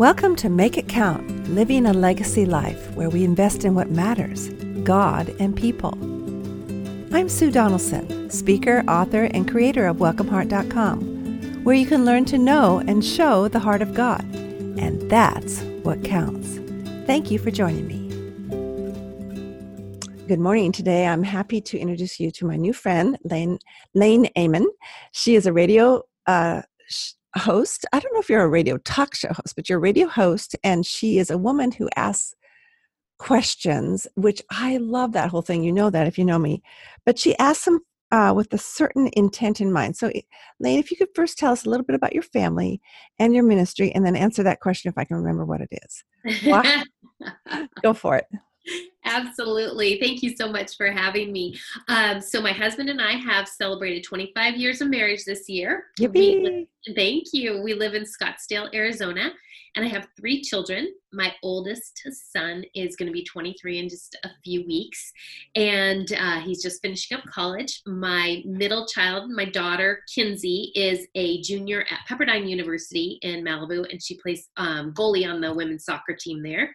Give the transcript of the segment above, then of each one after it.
Welcome to Make It Count Living a Legacy Life, where we invest in what matters God and people. I'm Sue Donaldson, speaker, author, and creator of WelcomeHeart.com, where you can learn to know and show the heart of God. And that's what counts. Thank you for joining me. Good morning. Today I'm happy to introduce you to my new friend, Lane, Lane Amon. She is a radio uh, host. I don't know if you're a radio talk show host, but you're a radio host, and she is a woman who asks questions, which I love that whole thing. You know that if you know me. But she asks them uh, with a certain intent in mind. So, Lane, if you could first tell us a little bit about your family and your ministry, and then answer that question if I can remember what it is. Go for it. Absolutely. Thank you so much for having me. Um, so, my husband and I have celebrated 25 years of marriage this year. Yippee. thank you. We live in Scottsdale, Arizona, and I have three children my oldest son is going to be 23 in just a few weeks, and uh, he's just finishing up college. My middle child, my daughter Kinsey, is a junior at Pepperdine University in Malibu, and she plays um, goalie on the women's soccer team there.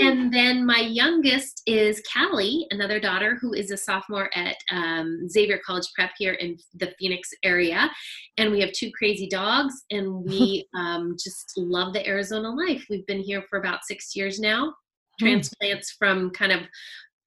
And then my youngest is Callie, another daughter who is a sophomore at um, Xavier College Prep here in the Phoenix area. And we have two crazy dogs, and we um, just love the Arizona life. We've been here for about six years now. Hmm. Transplants from kind of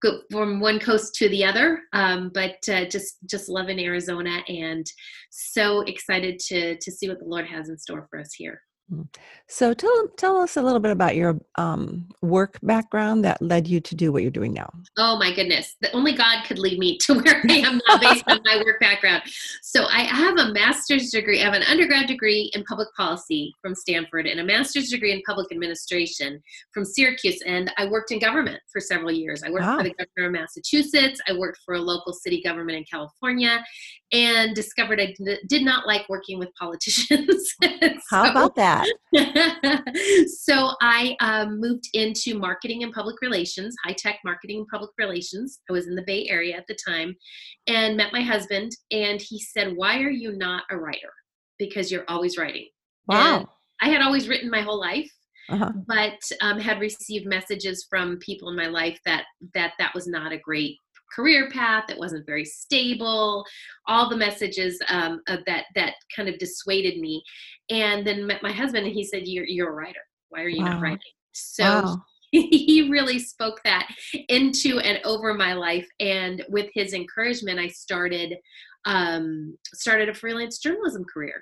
go from one coast to the other, um, but uh, just just loving Arizona and so excited to to see what the Lord has in store for us here. Mm. So tell tell us a little bit about your um, work background that led you to do what you're doing now. Oh my goodness, the, only God could lead me to where I am now based on my work background. So I have a master's degree. I have an undergrad degree in public policy from Stanford and a master's degree in public administration from Syracuse. And I worked in government for several years. I worked wow. for the governor of Massachusetts. I worked for a local city government in California, and discovered I did not like working with politicians. so, How about that? That. so I um, moved into marketing and public relations, high tech marketing and public relations. I was in the Bay Area at the time and met my husband, and he said, Why are you not a writer? Because you're always writing. Wow. And I had always written my whole life. Uh-huh. but um, had received messages from people in my life that that that was not a great career path that wasn't very stable all the messages um, that that kind of dissuaded me. And then met my husband and he said you're you're a writer. Why are you wow. not writing? So wow. he really spoke that into and over my life. And with his encouragement i started um, started a freelance journalism career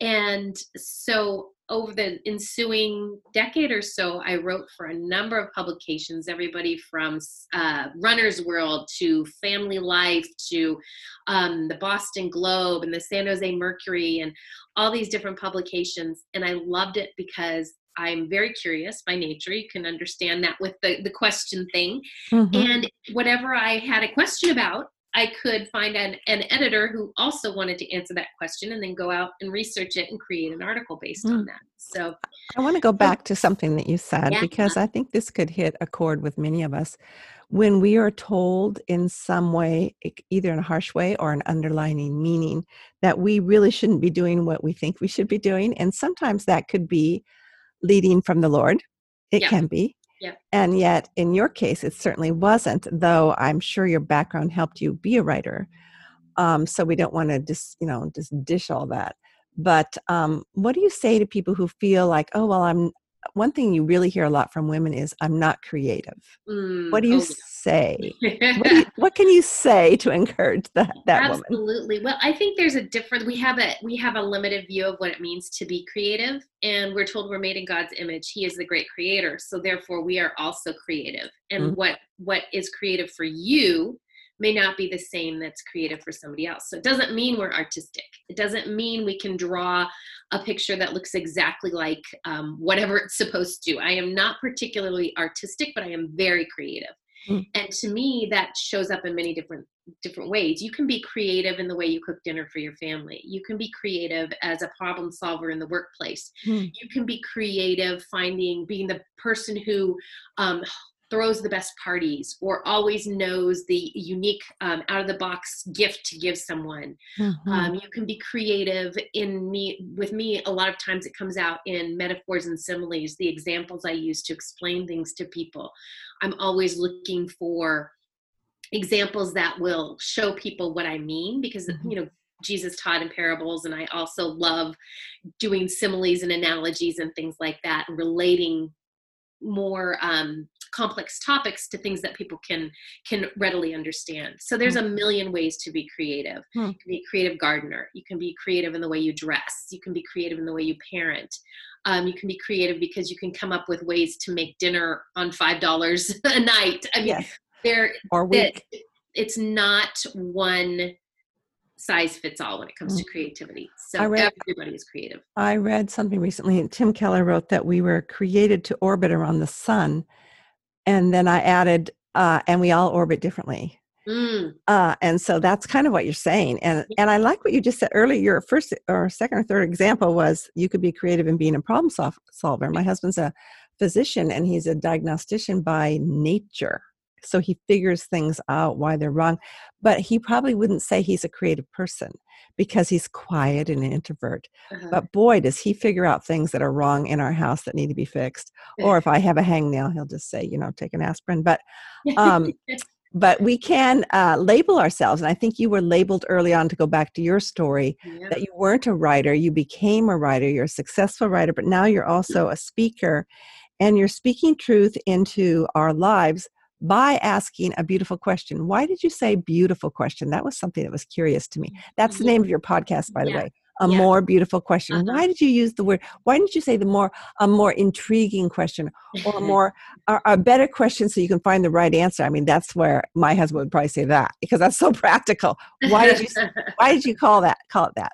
and so over the ensuing decade or so, I wrote for a number of publications, everybody from uh, Runner's World to Family Life to um, the Boston Globe and the San Jose Mercury and all these different publications. And I loved it because I'm very curious by nature. You can understand that with the, the question thing. Mm-hmm. And whatever I had a question about, I could find an, an editor who also wanted to answer that question and then go out and research it and create an article based mm. on that. So I want to go back to something that you said yeah. because I think this could hit a chord with many of us. When we are told in some way, either in a harsh way or an underlining meaning, that we really shouldn't be doing what we think we should be doing. And sometimes that could be leading from the Lord. It yeah. can be. And yet, in your case, it certainly wasn't, though I'm sure your background helped you be a writer. Um, so we don't want to just, you know, just dish all that. But um, what do you say to people who feel like, oh, well, I'm one thing you really hear a lot from women is i'm not creative. Mm, what do you oh, say? What, do you, what, can you say to encourage that that absolutely. Woman? well i think there's a different we have a we have a limited view of what it means to be creative and we're told we're made in god's image. He is the great creator so therefore we are also creative. And mm what what is creative for you may not be the same that's creative for somebody else. So it doesn't mean we're artistic. It doesn't mean we can draw a picture that looks exactly like um, whatever it's supposed to. I am not particularly artistic, but I am very creative. Mm. And to me, that shows up in many different different ways. You can be creative in the way you cook dinner for your family. You can be creative as a problem solver in the workplace. Mm. You can be creative finding being the person who um, throws the best parties or always knows the unique um, out of the box gift to give someone mm-hmm. um, you can be creative in me with me a lot of times it comes out in metaphors and similes the examples i use to explain things to people i'm always looking for examples that will show people what i mean because mm-hmm. you know Jesus taught in parables, and I also love doing similes and analogies and things like that, and relating more um, complex topics to things that people can can readily understand so there's a million ways to be creative hmm. you can be a creative gardener you can be creative in the way you dress you can be creative in the way you parent um, you can be creative because you can come up with ways to make dinner on five dollars a night i mean yes. there or week. It, it's not one size fits all when it comes to mm. creativity. So read, everybody is creative. I read something recently, and Tim Keller wrote that we were created to orbit around the sun. And then I added, uh, and we all orbit differently. Mm. Uh, and so that's kind of what you're saying. And and I like what you just said earlier. Your first or second or third example was you could be creative in being a problem solver. My husband's a physician and he's a diagnostician by nature so he figures things out why they're wrong but he probably wouldn't say he's a creative person because he's quiet and an introvert uh-huh. but boy does he figure out things that are wrong in our house that need to be fixed or if i have a hangnail he'll just say you know take an aspirin but um but we can uh, label ourselves and i think you were labeled early on to go back to your story yeah. that you weren't a writer you became a writer you're a successful writer but now you're also a speaker and you're speaking truth into our lives by asking a beautiful question. Why did you say beautiful question? That was something that was curious to me. That's the name of your podcast, by the way. A yeah. more beautiful question. Uh-huh. Why did you use the word? Why didn't you say the more a more intriguing question or a more a, a better question so you can find the right answer? I mean, that's where my husband would probably say that because that's so practical. Why did you Why did you call that call it that?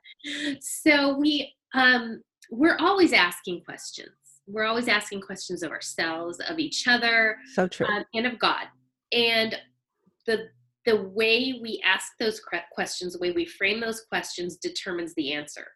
So we um, we're always asking questions we're always asking questions of ourselves, of each other, so true, um, and of God. And the the way we ask those questions, the way we frame those questions, determines the answer.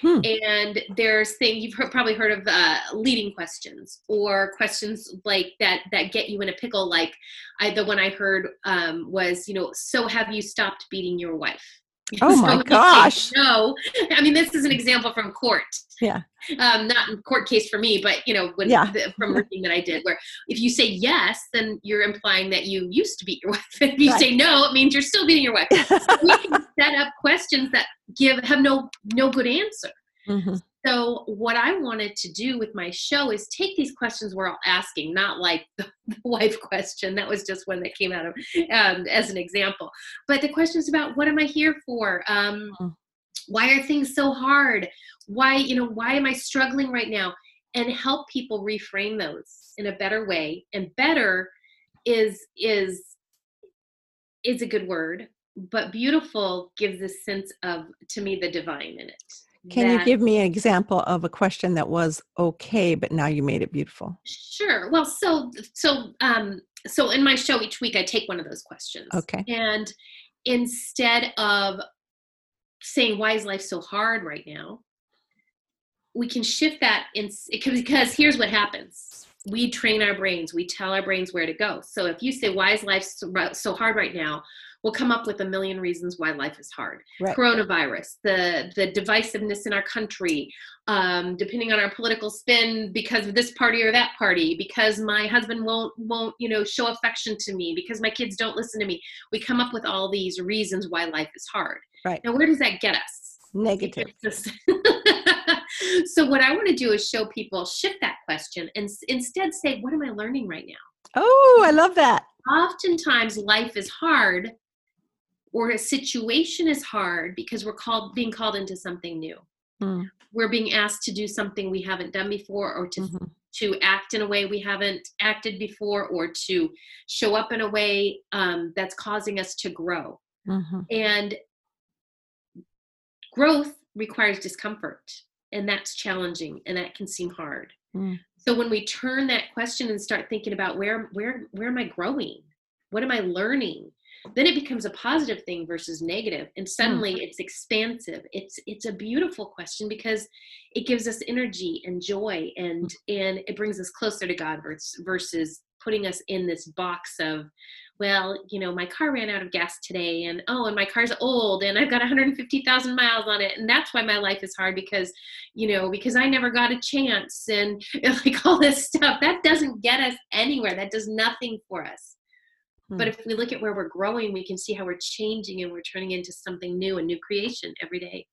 Hmm. And there's things you've probably heard of uh, leading questions or questions like that that get you in a pickle. Like I, the one I heard um, was, you know, so have you stopped beating your wife? Oh my gosh. No, I mean, this is an example from court. Yeah. Um, not in court case for me, but you know, when yeah. the, from working that I did, where if you say yes, then you're implying that you used to beat your wife. if you right. say no, it means you're still beating your wife. so we can set up questions that give have no no good answer. Mm-hmm. So, what I wanted to do with my show is take these questions we're all asking, not like the, the wife question. That was just one that came out of um, as an example. But the questions about what am I here for? Um, mm. why are things so hard? Why, you know, why am I struggling right now? And help people reframe those in a better way. And better is is is a good word, but beautiful gives a sense of to me the divine in it. Can you give me an example of a question that was okay, but now you made it beautiful? Sure. Well, so so um so in my show each week I take one of those questions. Okay. And instead of saying why is life so hard right now, we can shift that in because here's what happens. We train our brains. We tell our brains where to go. So if you say why is life so, so hard right now, we'll come up with a million reasons why life is hard. Right. Coronavirus, the the divisiveness in our country, um, depending on our political spin, because of this party or that party, because my husband won't won't you know show affection to me, because my kids don't listen to me. We come up with all these reasons why life is hard. Right. Now, where does that get us? Negative. so what I want to do is show people shift that question and instead say, what am I learning right now? Oh, I love that. Oftentimes life is hard or a situation is hard because we're called being called into something new mm. we're being asked to do something we haven't done before or to mm-hmm. to act in a way we haven't acted before or to show up in a way um, that's causing us to grow mm-hmm. and growth requires discomfort and that's challenging and that can seem hard mm. so when we turn that question and start thinking about where where where am i growing what am i learning then it becomes a positive thing versus negative and suddenly mm. it's expansive it's it's a beautiful question because it gives us energy and joy and and it brings us closer to god versus versus putting us in this box of well, you know, my car ran out of gas today, and oh, and my car's old, and I've got 150,000 miles on it, and that's why my life is hard because, you know, because I never got a chance, and, and like all this stuff. That doesn't get us anywhere. That does nothing for us. Hmm. But if we look at where we're growing, we can see how we're changing and we're turning into something new, a new creation every day.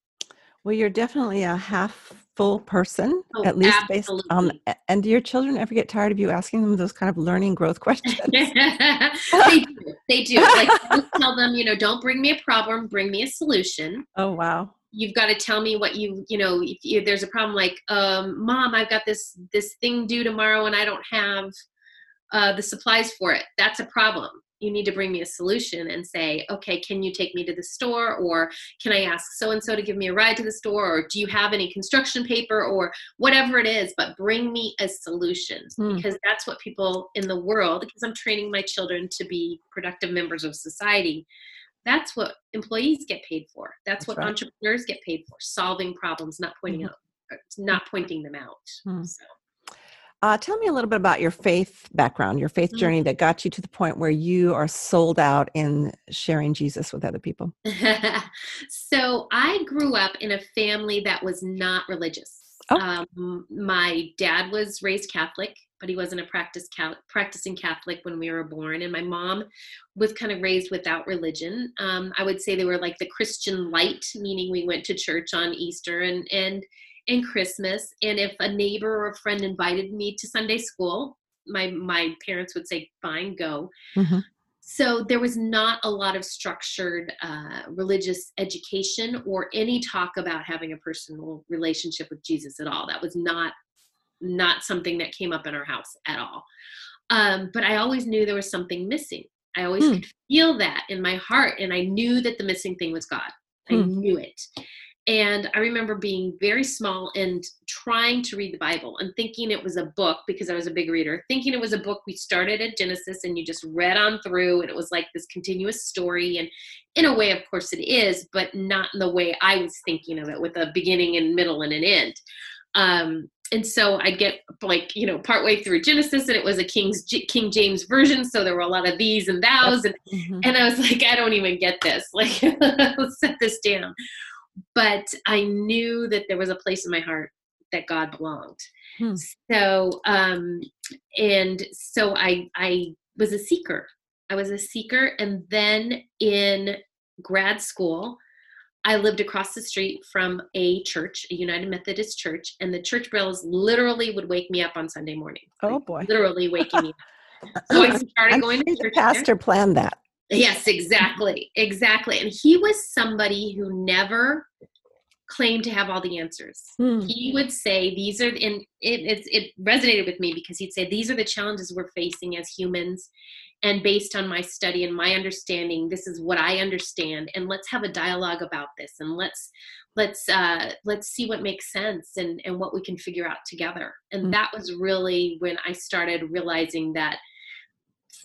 Well, you're definitely a half full person, oh, at least absolutely. based on. And do your children ever get tired of you asking them those kind of learning growth questions? they do. They do. Like tell them, you know, don't bring me a problem, bring me a solution. Oh wow. You've got to tell me what you, you know, if, if there's a problem, like, um, mom, I've got this this thing due tomorrow, and I don't have uh, the supplies for it. That's a problem you need to bring me a solution and say okay can you take me to the store or can i ask so and so to give me a ride to the store or do you have any construction paper or whatever it is but bring me a solution mm. because that's what people in the world because i'm training my children to be productive members of society that's what employees get paid for that's, that's what right. entrepreneurs get paid for solving problems not pointing mm-hmm. out not pointing them out mm. so uh, tell me a little bit about your faith background, your faith mm-hmm. journey that got you to the point where you are sold out in sharing Jesus with other people. so I grew up in a family that was not religious. Oh. Um, my dad was raised Catholic, but he wasn't a practice practicing Catholic when we were born. And my mom was kind of raised without religion. Um, I would say they were like the Christian light, meaning we went to church on Easter and and and Christmas. And if a neighbor or a friend invited me to Sunday school, my my parents would say, "Fine, go." Mm-hmm. So there was not a lot of structured uh, religious education or any talk about having a personal relationship with Jesus at all. That was not not something that came up in our house at all. Um, but I always knew there was something missing. I always hmm. could feel that in my heart, and I knew that the missing thing was God. I hmm. knew it. And I remember being very small and trying to read the Bible and thinking it was a book because I was a big reader, thinking it was a book we started at Genesis and you just read on through and it was like this continuous story. And in a way, of course, it is, but not in the way I was thinking of it with a beginning and middle and an end. Um, and so I'd get like you know partway through Genesis, and it was a King's King James version, so there were a lot of these and thous, and mm-hmm. and I was like, I don't even get this. Like, let's set this down but I knew that there was a place in my heart that God belonged. Hmm. So, um, and so I, I was a seeker. I was a seeker. And then in grad school, I lived across the street from a church, a United Methodist church, and the church bells literally would wake me up on Sunday morning. Oh boy. Literally waking me up. So I started going to church. The pastor there. planned that. Yes, exactly. Exactly. And he was somebody who never claimed to have all the answers. Hmm. He would say, These are, and it, it resonated with me because he'd say, These are the challenges we're facing as humans. And based on my study and my understanding, this is what I understand. And let's have a dialogue about this and let's let's uh let's see what makes sense and and what we can figure out together and hmm. that was really when i started realizing that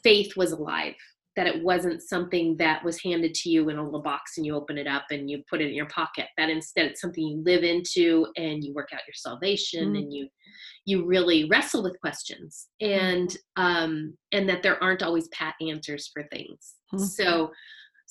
faith was alive that it wasn't something that was handed to you in a little box and you open it up and you put it in your pocket that instead it's something you live into and you work out your salvation mm. and you you really wrestle with questions mm. and um and that there aren't always pat answers for things mm. so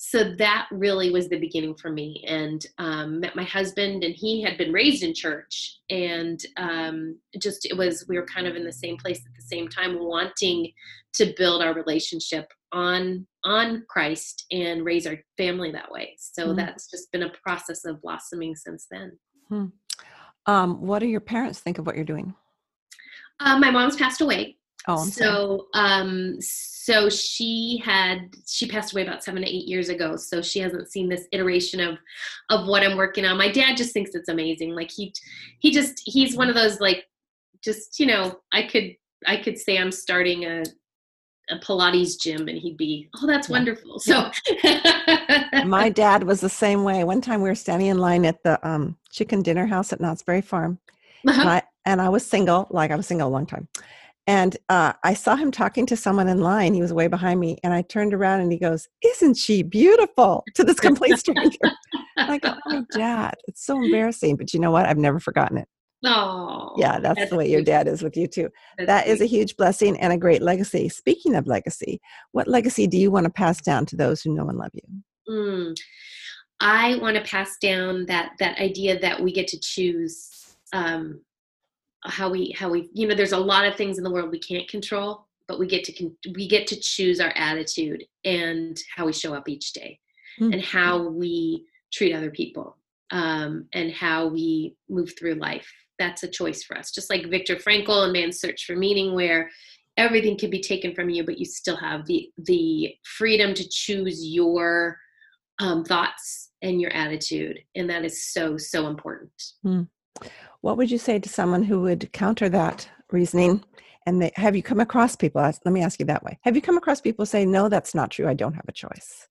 so that really was the beginning for me and um, met my husband and he had been raised in church and um, just it was we were kind of in the same place at the same time wanting to build our relationship on on Christ and raise our family that way. So mm-hmm. that's just been a process of blossoming since then. Hmm. Um, what do your parents think of what you're doing? Uh, my mom's passed away. Oh, I'm so um, so she had she passed away about seven to eight years ago. So she hasn't seen this iteration of of what I'm working on. My dad just thinks it's amazing. Like he he just he's one of those like just you know I could I could say I'm starting a a Pilates gym and he'd be, oh, that's yeah. wonderful. So my dad was the same way. One time we were standing in line at the um, chicken dinner house at Knott's Berry Farm. Uh-huh. And, I, and I was single, like I was single a long time. And uh, I saw him talking to someone in line. He was way behind me. And I turned around and he goes, Isn't she beautiful? to this complete stranger. I go, Oh, dad, it's so embarrassing. But you know what? I've never forgotten it. Oh, yeah, that's, that's the way your dad is with you too. That's that is a huge blessing and a great legacy. Speaking of legacy, what legacy do you want to pass down to those who know and love you? Mm. I want to pass down that that idea that we get to choose um, how we how we you know there's a lot of things in the world we can't control, but we get to we get to choose our attitude and how we show up each day, mm. and how we treat other people, um, and how we move through life that's a choice for us. Just like Viktor Frankl and Man's Search for Meaning, where everything can be taken from you, but you still have the the freedom to choose your um, thoughts and your attitude, and that is so so important. Hmm. What would you say to someone who would counter that reasoning? And they, have you come across people? Let me ask you that way. Have you come across people say, "No, that's not true. I don't have a choice."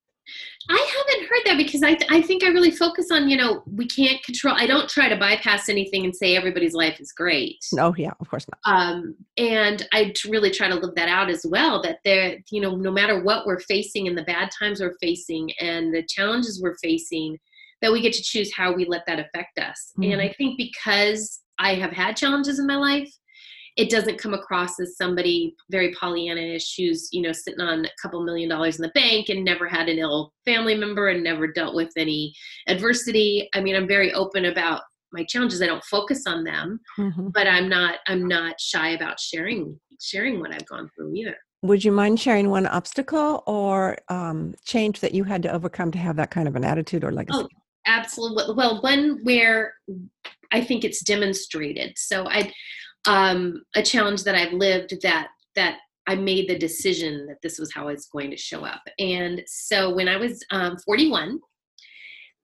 I haven't heard that because I, th- I think I really focus on, you know, we can't control, I don't try to bypass anything and say everybody's life is great. No, yeah, of course not. Um, and I really try to live that out as well that there, you know, no matter what we're facing and the bad times we're facing and the challenges we're facing, that we get to choose how we let that affect us. Mm-hmm. And I think because I have had challenges in my life, it doesn't come across as somebody very Pollyannish who's you know sitting on a couple million dollars in the bank and never had an ill family member and never dealt with any adversity. I mean, I'm very open about my challenges. I don't focus on them, mm-hmm. but I'm not I'm not shy about sharing sharing what I've gone through either. Would you mind sharing one obstacle or um, change that you had to overcome to have that kind of an attitude or legacy? Oh, absolutely. Well, one where I think it's demonstrated. So I um, a challenge that I've lived that that I made the decision that this was how it's going to show up. And so when I was um, 41,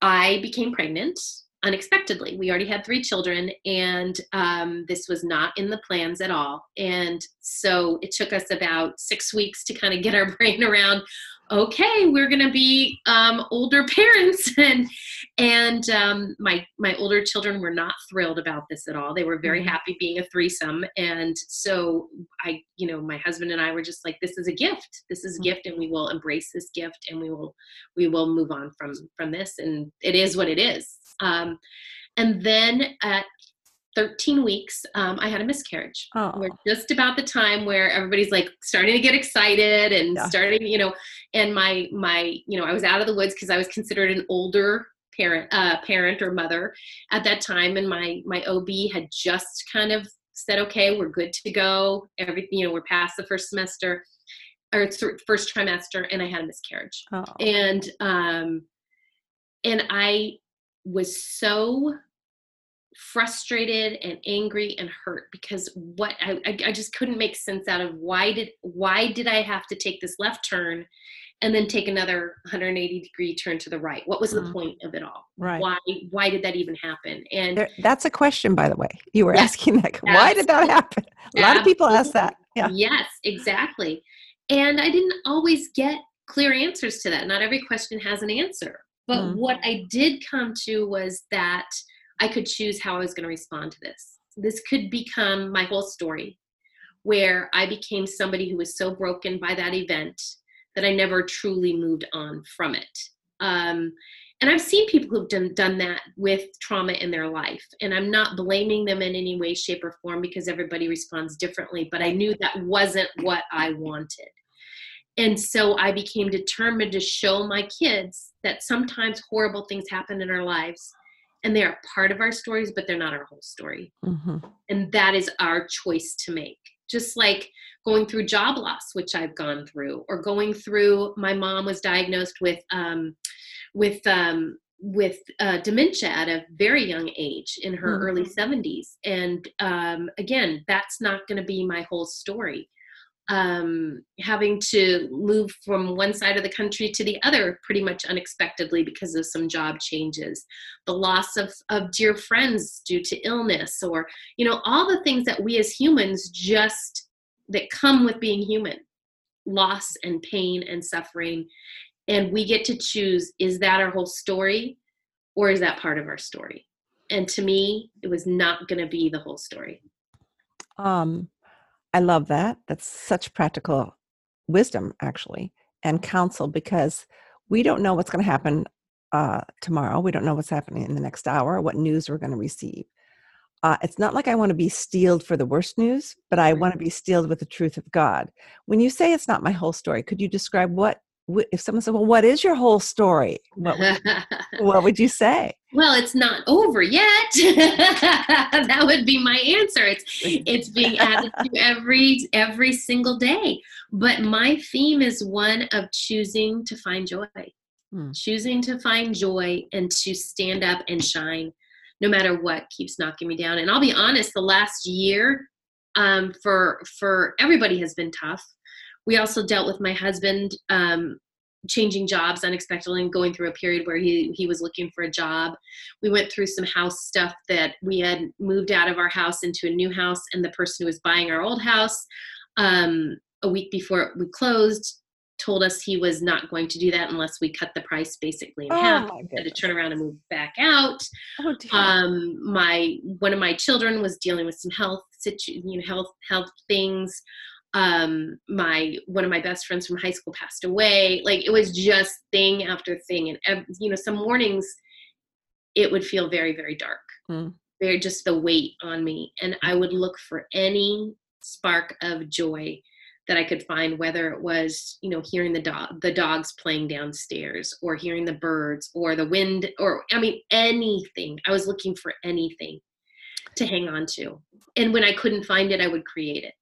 I became pregnant unexpectedly. We already had three children, and um, this was not in the plans at all. And so it took us about six weeks to kind of get our brain around okay we're going to be um, older parents and and um, my my older children were not thrilled about this at all. They were very mm-hmm. happy being a threesome. And so i you know my husband and i were just like this is a gift. This is a mm-hmm. gift and we will embrace this gift and we will we will move on from from this. And it is what it is. Um, and then at 13 weeks, um, I had a miscarriage. Oh. We're just about the time where everybody's like starting to get excited and yeah. starting, you know, and my my, you know, I was out of the woods because I was considered an older parent, uh, parent or mother at that time, and my my OB had just kind of said, okay, we're good to go. Everything, you know, we're past the first semester or first trimester, and I had a miscarriage, oh. and um, and I was so frustrated and angry and hurt because what I, I just couldn't make sense out of why did why did I have to take this left turn and then take another 180 degree turn to the right? What was the mm. point of it all? Right. Why why did that even happen? And there, that's a question by the way. You were yes, asking that why did that happen? A lot of people ask that. Yeah. Yes exactly. And i didn't always get clear answers to that. Not every question has an answer. But mm. what i did come to was that I could choose how I was going to respond to this. This could become my whole story, where I became somebody who was so broken by that event that I never truly moved on from it. Um, and I've seen people who've done, done that with trauma in their life. And I'm not blaming them in any way, shape, or form because everybody responds differently, but I knew that wasn't what I wanted. And so I became determined to show my kids that sometimes horrible things happen in our lives and they are part of our stories but they're not our whole story mm-hmm. and that is our choice to make just like going through job loss which i've gone through or going through my mom was diagnosed with um, with um, with uh, dementia at a very young age in her mm-hmm. early 70s and um, again that's not going to be my whole story um, having to move from one side of the country to the other pretty much unexpectedly because of some job changes, the loss of, of dear friends due to illness, or, you know, all the things that we as humans just that come with being human loss and pain and suffering. And we get to choose is that our whole story or is that part of our story? And to me, it was not going to be the whole story. Um, I love that. That's such practical wisdom, actually, and counsel because we don't know what's going to happen uh, tomorrow. We don't know what's happening in the next hour, what news we're going to receive. uh, it's not like I want to be steeled for the worst news, but I want to be steeled with the truth of God. When you say it's not my whole story, could you describe what, if someone said, well, what is your whole story? What would, what would you say? Well, it's not over yet. that would be my answer. It's it's being added to every every single day. But my theme is one of choosing to find joy. Hmm. Choosing to find joy and to stand up and shine no matter what keeps knocking me down. And I'll be honest, the last year um, for for everybody has been tough. We also dealt with my husband um, changing jobs unexpectedly and going through a period where he he was looking for a job. We went through some house stuff that we had moved out of our house into a new house, and the person who was buying our old house um, a week before we closed told us he was not going to do that unless we cut the price basically in oh half. Had to turn around and move back out. Oh, um, my one of my children was dealing with some health situ- you know health health things. Um, my one of my best friends from high school passed away. Like it was just thing after thing, and you know some mornings it would feel very very dark. Hmm. Very just the weight on me, and I would look for any spark of joy that I could find, whether it was, you know, hearing the dog, the dogs playing downstairs, or hearing the birds, or the wind, or I mean, anything. I was looking for anything to hang on to, and when I couldn't find it, I would create it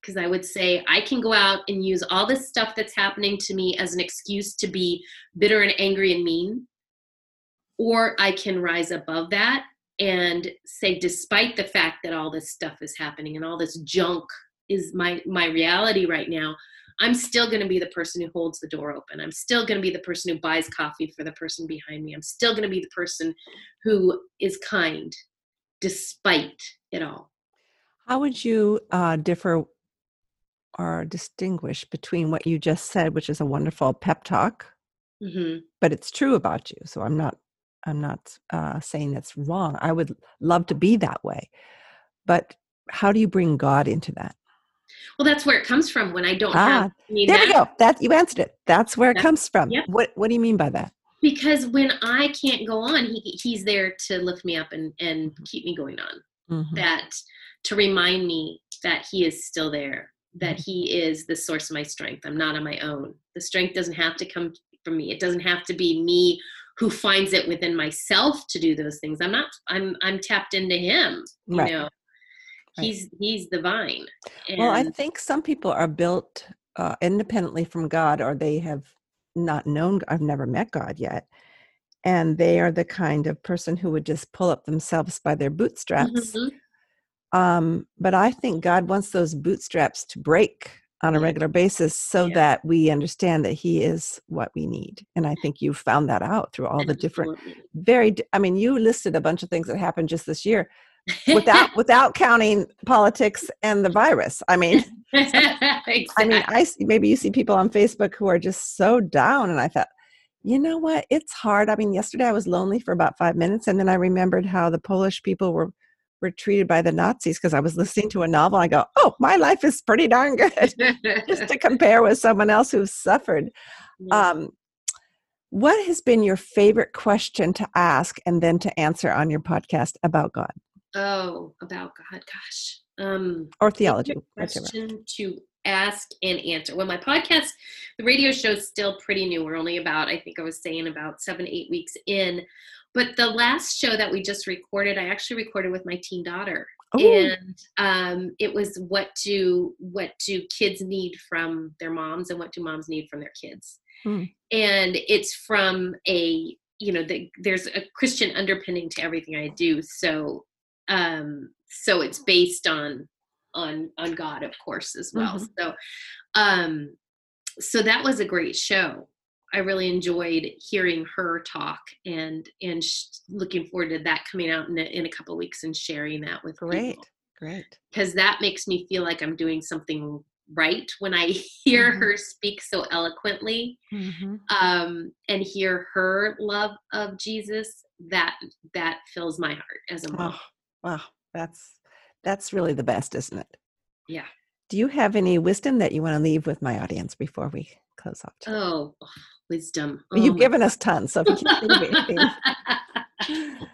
because I would say I can go out and use all this stuff that's happening to me as an excuse to be bitter and angry and mean, or I can rise above that and say, despite the fact that all this stuff is happening and all this junk is my my reality right now i'm still going to be the person who holds the door open. I'm still going to be the person who buys coffee for the person behind me. I'm still going to be the person who is kind despite it all. How would you uh, differ or distinguish between what you just said which is a wonderful pep talk mm-hmm. but it's true about you so i'm not i'm not uh, saying it's wrong i would love to be that way but how do you bring god into that well, that's where it comes from when I don't ah, have. there that. we go. That you answered it. That's where it comes from. Yep. What What do you mean by that? Because when I can't go on, he he's there to lift me up and and mm-hmm. keep me going on. Mm-hmm. That to remind me that he is still there. That he is the source of my strength. I'm not on my own. The strength doesn't have to come from me. It doesn't have to be me who finds it within myself to do those things. I'm not. I'm I'm tapped into him. You right. know he's he's the vine and well i think some people are built uh, independently from god or they have not known i've never met god yet and they are the kind of person who would just pull up themselves by their bootstraps mm-hmm. Um, but i think god wants those bootstraps to break on a regular basis so yeah. that we understand that he is what we need and i think you found that out through all the different very i mean you listed a bunch of things that happened just this year without without counting politics and the virus. I mean, exactly. I mean, I see, maybe you see people on Facebook who are just so down, and I thought, you know what? It's hard. I mean, yesterday I was lonely for about five minutes, and then I remembered how the Polish people were were treated by the Nazis because I was listening to a novel. I go, oh, my life is pretty darn good, just to compare with someone else who's suffered. Yeah. Um, what has been your favorite question to ask and then to answer on your podcast about God? Oh, about God, gosh. Um, or theology. Question to ask and answer. Well, my podcast, the radio show is still pretty new. We're only about, I think I was saying about seven, eight weeks in. But the last show that we just recorded, I actually recorded with my teen daughter. Ooh. And um, it was what do what do kids need from their moms and what do moms need from their kids? Hmm. And it's from a you know the, there's a Christian underpinning to everything I do. So um, so it's based on on on God, of course, as well. Mm-hmm. So um, so that was a great show. I really enjoyed hearing her talk and and sh- looking forward to that coming out in a, in a couple weeks and sharing that with great, people. great. Because that makes me feel like I'm doing something right when I hear mm-hmm. her speak so eloquently mm-hmm. um, and hear her love of Jesus. That that fills my heart as a mom. Oh, Wow, that's that's really the best, isn't it? Yeah. Do you have any wisdom that you want to leave with my audience before we close off? Today? Oh, wisdom. Well, you've oh given us tons, so if you can think of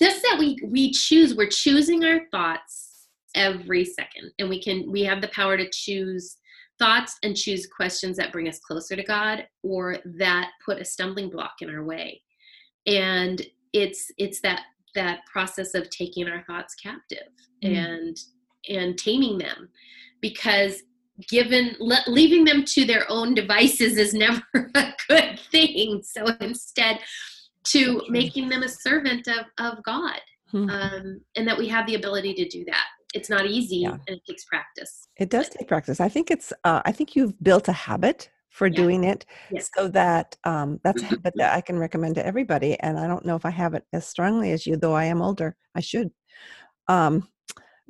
just that we we choose we're choosing our thoughts every second and we can we have the power to choose thoughts and choose questions that bring us closer to god or that put a stumbling block in our way and it's it's that that process of taking our thoughts captive mm. and and taming them because given le- leaving them to their own devices is never a good thing so instead to making them a servant of, of god hmm. um, and that we have the ability to do that it's not easy yeah. and it takes practice it does take practice i think it's uh, i think you've built a habit for yeah. doing it yes. so that um, that's a habit that i can recommend to everybody and i don't know if i have it as strongly as you though i am older i should um,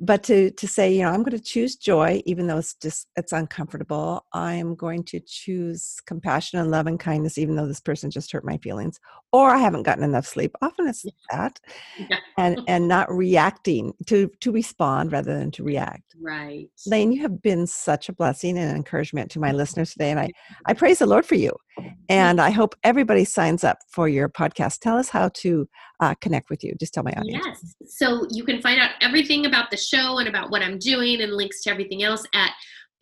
but to to say you know i'm going to choose joy even though it's just it's uncomfortable. I'm going to choose compassion and love and kindness even though this person just hurt my feelings or i haven't gotten enough sleep. Often it's that yeah. and and not reacting to to respond rather than to react. Right. Lane you have been such a blessing and encouragement to my listeners today and i i praise the lord for you. And i hope everybody signs up for your podcast. Tell us how to uh, connect with you just tell my audience yes so you can find out everything about the show and about what I'm doing and links to everything else at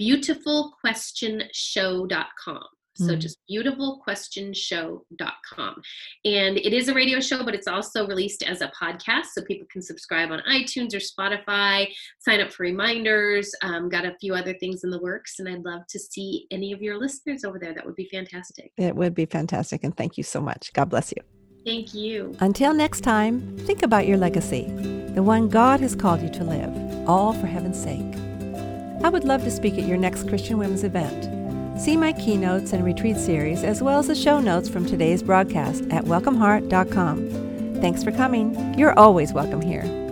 beautifulquestionshow.com. So mm. just beautifulquestionshow.com. And it is a radio show, but it's also released as a podcast. So people can subscribe on iTunes or Spotify, sign up for reminders. Um, got a few other things in the works. And I'd love to see any of your listeners over there. That would be fantastic. It would be fantastic. And thank you so much. God bless you. Thank you. Until next time, think about your legacy, the one God has called you to live, all for heaven's sake. I would love to speak at your next Christian Women's event. See my keynotes and retreat series, as well as the show notes from today's broadcast at welcomeheart.com. Thanks for coming. You're always welcome here.